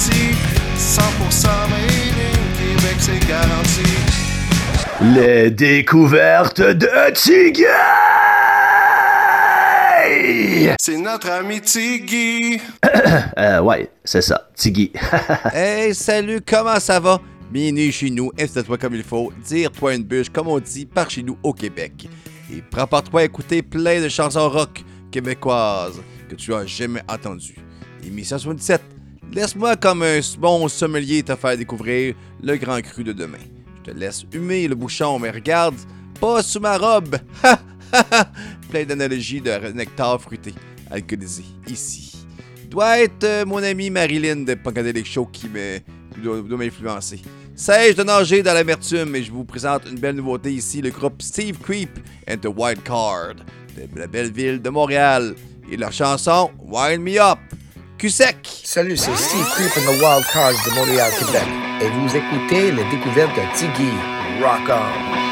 Abitibi, 100% made in Québec, c'est garanti. Les découvertes de Tiggy! C'est notre ami Tiggy. euh, ouais, c'est ça, Tiggy. hey, salut, comment ça va? Bienvenue chez nous, installe-toi comme il faut, dire-toi une bûche, comme on dit par chez nous au Québec. Et prépare-toi à écouter plein de chansons rock québécoises que tu as jamais entendues. Émission 77, laisse-moi comme un bon sommelier te faire découvrir le grand cru de demain. Je te laisse humer le bouchon, mais regarde, pas sous ma robe. Plein d'analogies de nectar fruité, alcoolisé, ici. Doit être euh, mon ami Marilyn de Punkadelic Show qui me, doit, doit m'influencer. Sais-je de nager dans l'amertume et je vous présente une belle nouveauté ici, le groupe Steve Creep and the Wild Card de la belle ville de Montréal et leur chanson Wild Me Up. Salut, c'est Steve Creep and the Wild Cards de Montréal, Québec. Et vous écoutez les découvertes de Tiggy. Rock on!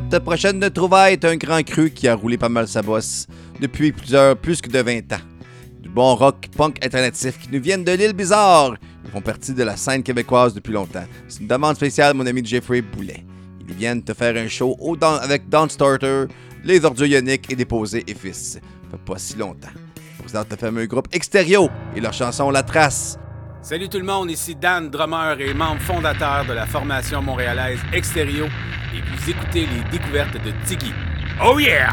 Notre prochaine trouvaille est un grand cru qui a roulé pas mal sa bosse depuis plusieurs plus que de 20 ans. Du bon rock punk alternatif qui nous viennent de l'île Bizarre. Ils font partie de la scène québécoise depuis longtemps. C'est une demande spéciale, mon ami Jeffrey Boulet. Ils viennent te faire un show avec Don Starter, Les Ordures Ioniques et Déposés et Fils. Pas si longtemps. Ils présentent le fameux groupe Extérieur et leur chanson La Trace. Salut tout le monde, ici Dan Drummer et membre fondateur de la formation montréalaise Extérieur et vous écoutez les découvertes de Tiggy. Oh yeah!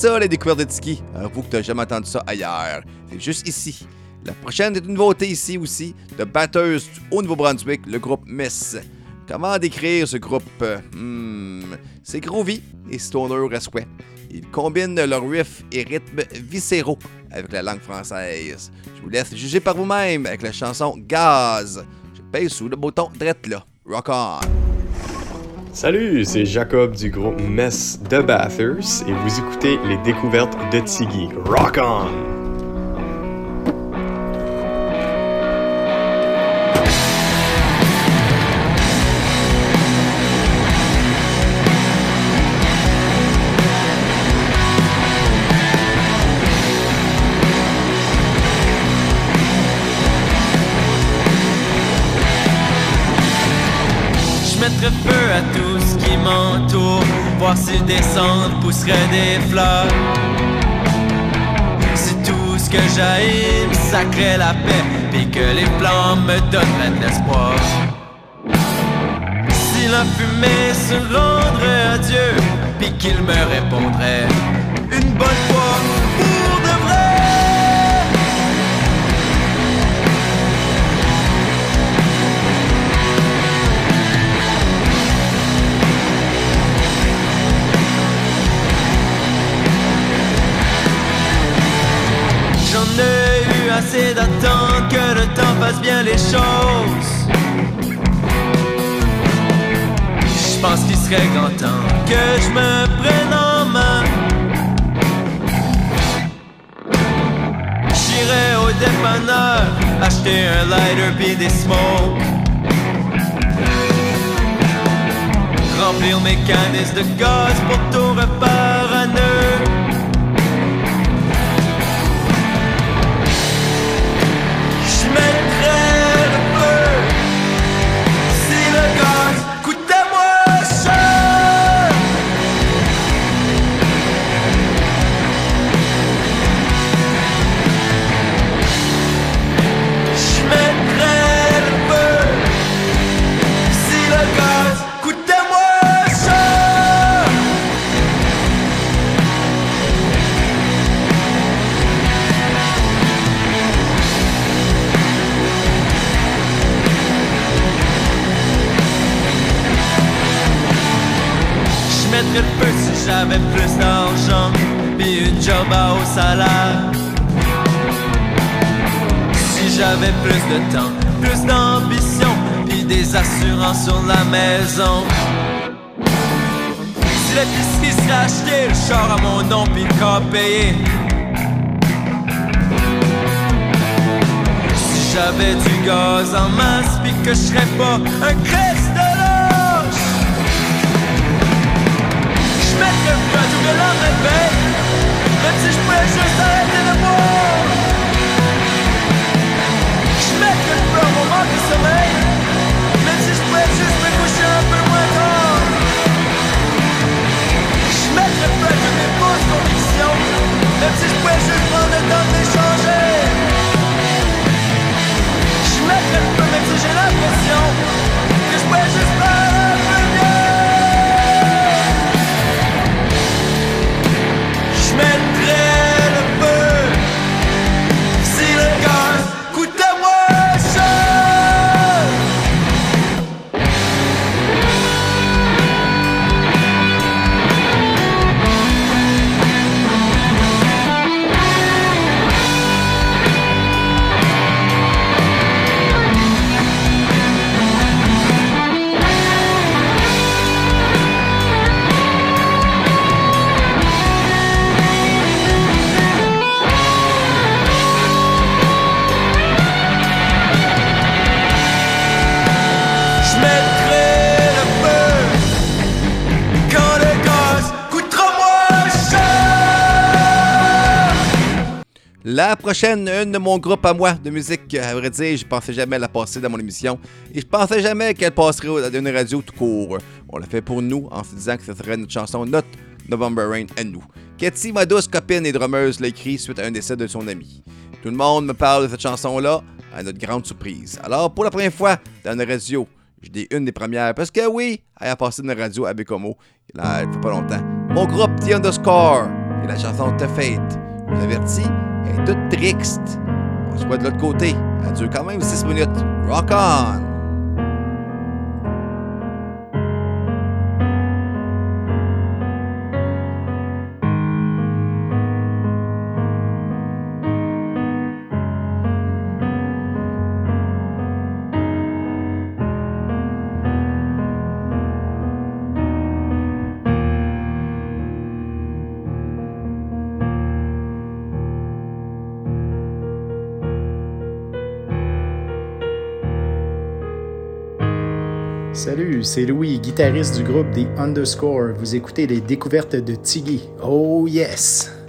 ça, les découvertes de ski. Avoue que t'as jamais entendu ça ailleurs. C'est juste ici. La prochaine est une nouveauté ici aussi, de batteuse au Nouveau-Brunswick, le groupe Miss. Comment décrire ce groupe? Hmm, C'est groovy et stoner à. Ils combinent leur riff et rythmes viscéraux avec la langue française. Je vous laisse juger par vous-même avec la chanson Gaz. Je pèse sous le bouton drette là. Rock on! Salut, c'est Jacob du groupe Mess de Bathurst et vous écoutez les découvertes de Tiggy. Rock on! Descendre pousserait des fleurs. Si tout ce que j'aime me sacrait la paix, puis que les flammes me donneraient de l'espoir. Si la fumée se rendrait à Dieu, puis qu'il me répondrait une bonne fois assez d'attendre que le temps fasse bien les choses. Je pense qu'il serait grand temps que je me prenne en main. J'irai au dépanneur acheter un lighter puis des smokes. Remplir mes canisses de gaz pour tout repart l'épicerie serait achetée, le char à mon nom puis le payé Si j'avais du gaz en masse Puis que je serais pas un Christ de lâche je mettrais le que l'homme réveille Même si je pouvais juste arrêter de boire. Je mettrais le à mon manque de sommeil Même si je pouvais juste prendre le temps de les changer Je mettrais le feu même si j'ai l'impression Que je pouvais juste prochaine, une de mon groupe à moi de musique, à vrai dire, je pensais jamais la passer dans mon émission. Et je pensais jamais qu'elle passerait dans une radio tout court. On l'a fait pour nous en se disant que ce serait notre chanson, notre November Rain à nous. Katie, ma douce copine et drummeuse, l'a écrit suite à un décès de son ami. Tout le monde me parle de cette chanson-là, à notre grande surprise. Alors, pour la première fois dans une radio, je dis une des premières, parce que oui, elle a passé dans la radio à Bécomo, là, il fait pas longtemps. Mon groupe, The Underscore, et la chanson The Fate. Je vous avertis, elle est toute triste. On se voit de l'autre côté. Elle dure quand même 6 minutes. Rock on! C'est Louis, guitariste du groupe The Underscore. Vous écoutez les découvertes de Tiggy. Oh yes!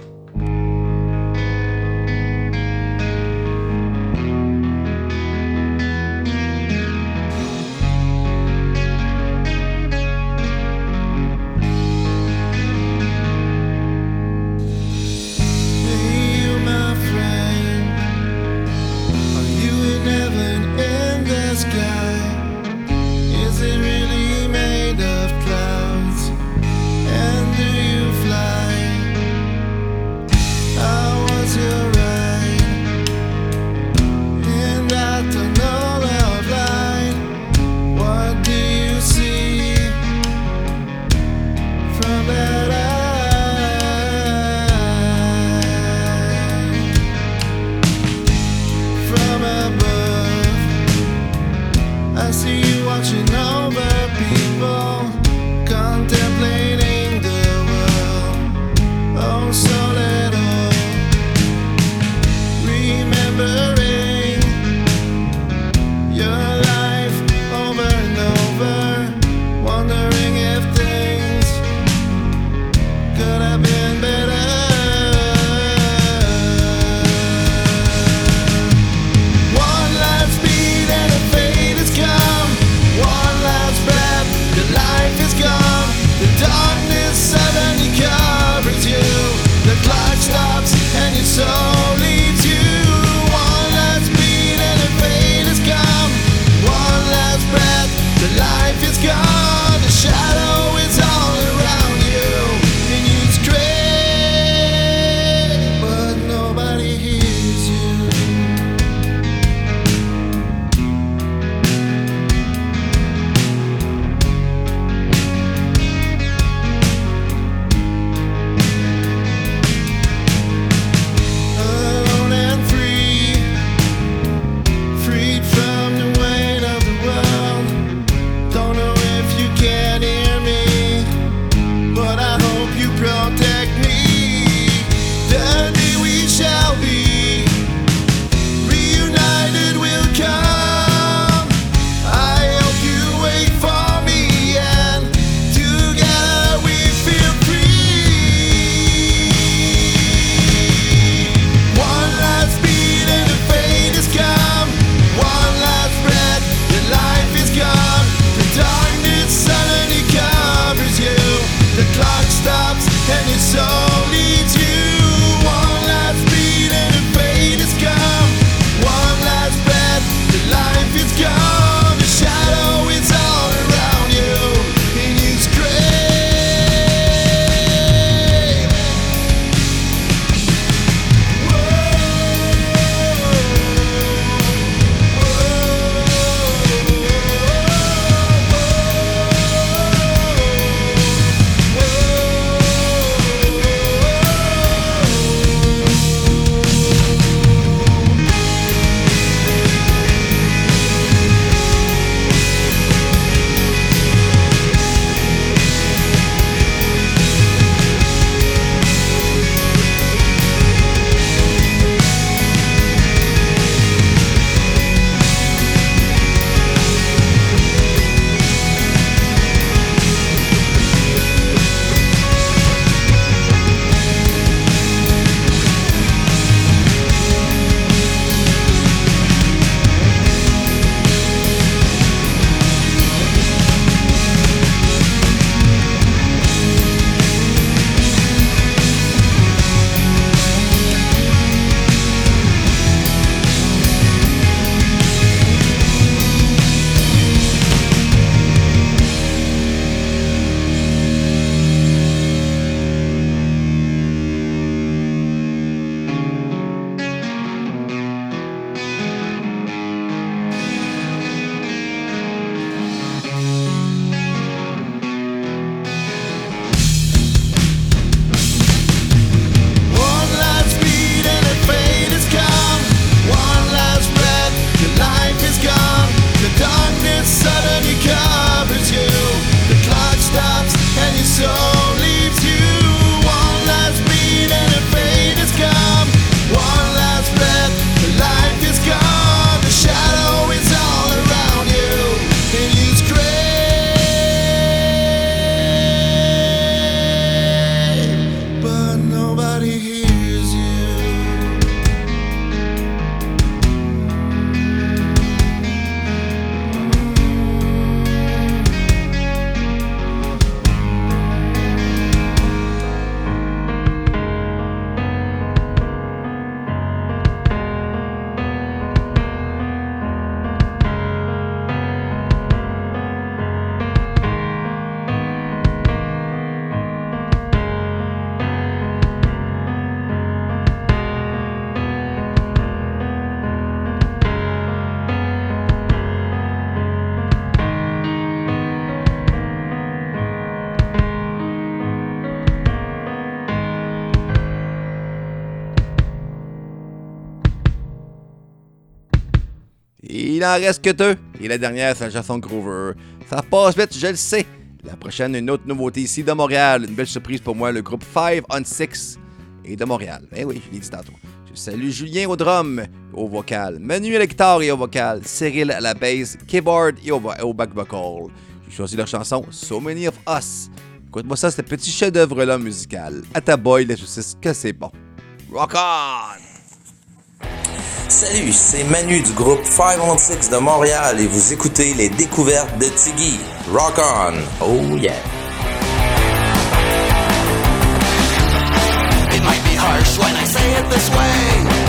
Il en reste que deux. Et la dernière, c'est chanson Grover. Ça passe vite, je le sais. La prochaine, une autre nouveauté ici de Montréal. Une belle surprise pour moi, le groupe 5 on 6 et de Montréal. Eh oui, je l'ai dit tantôt. Je salue Julien au drum, au vocal, Manu à la guitare et au vocal, Cyril à la bass, keyboard et au, au back vocal. J'ai choisi leur chanson So Many of Us. Écoute-moi ça, ce petit chef-d'œuvre-là musical. À ta boy, la justice, que c'est bon. Rock on! Salut, c'est Manu du groupe 516 de Montréal et vous écoutez les découvertes de Tiggy. Rock on! Oh yeah! It might be harsh when I say it this way.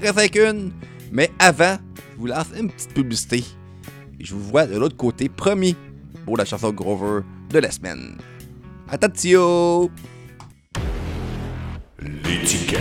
5,51. Mais avant, je vous lance une petite publicité. Et je vous vois de l'autre côté, promis, pour la chanson Grover de la semaine. Attention! L'étiquette.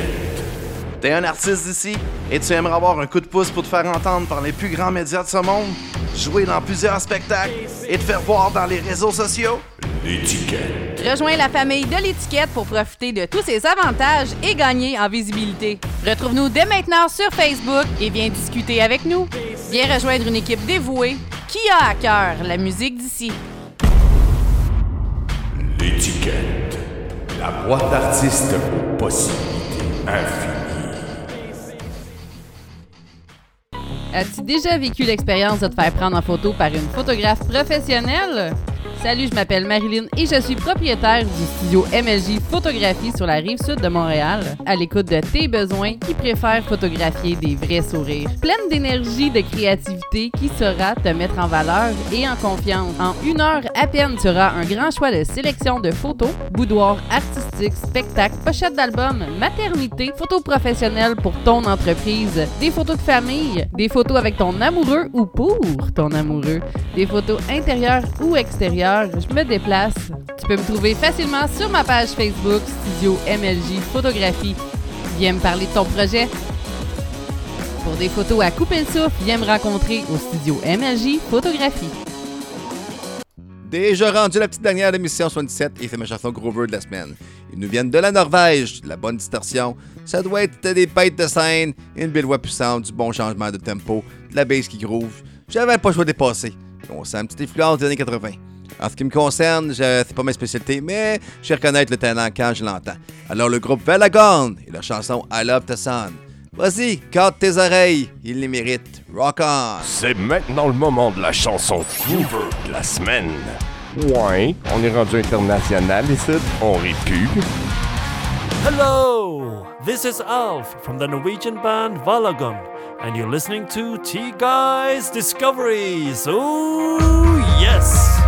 T'es un artiste d'ici et tu aimerais avoir un coup de pouce pour te faire entendre par les plus grands médias de ce monde, jouer dans plusieurs spectacles et te faire voir dans les réseaux sociaux? Rejoins la famille de l'étiquette pour profiter de tous ses avantages et gagner en visibilité. Retrouve-nous dès maintenant sur Facebook et viens discuter avec nous. Viens rejoindre une équipe dévouée qui a à cœur la musique d'ici. L'étiquette. La boîte d'artistes aux possibilités infinies. As-tu déjà vécu l'expérience de te faire prendre en photo par une photographe professionnelle? Salut, je m'appelle Marilyn et je suis propriétaire du studio MLJ Photographie sur la rive sud de Montréal, à l'écoute de tes besoins qui préfèrent photographier des vrais sourires. Pleine d'énergie, de créativité qui saura te mettre en valeur et en confiance. En une heure à peine, tu auras un grand choix de sélection de photos, boudoirs artistiques, spectacles, pochettes d'albums, maternité, photos professionnelles pour ton entreprise, des photos de famille, des photos avec ton amoureux ou pour ton amoureux, des photos intérieures ou extérieures. Je me déplace. Tu peux me trouver facilement sur ma page Facebook Studio MLJ Photographie. Viens me parler de ton projet. Pour des photos à couper le souffle, viens me rencontrer au studio MLJ Photographie. Déjà rendu la petite dernière de l'émission 77 et c'est ma chanson Grover de la semaine. Ils nous viennent de la Norvège, de la bonne distorsion. Ça doit être des bêtes de scène, une belle voix puissante, du bon changement de tempo, de la bass qui groove. J'avais pas le choix de dépasser. On sent une petite influence des années 80. En ce qui me concerne, je- c'est pas ma spécialité, mais je sais reconnaître le talent quand je l'entends. Alors le groupe Valagon et leur chanson I Love the Sun. Vas-y, garde tes oreilles, il les mérite. Rock on! C'est maintenant le moment de la chanson cover de la semaine. Ouais, on est rendu international ici, on rit plus. Hello! This is Alf from the Norwegian band Valagon, and you're listening to T Guys Discoveries. Oh, yes!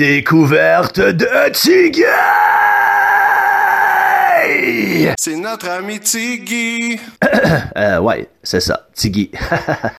Les découvertes de Tiggy! C'est notre ami Tiggy. euh, ouais, c'est ça, Tiggy.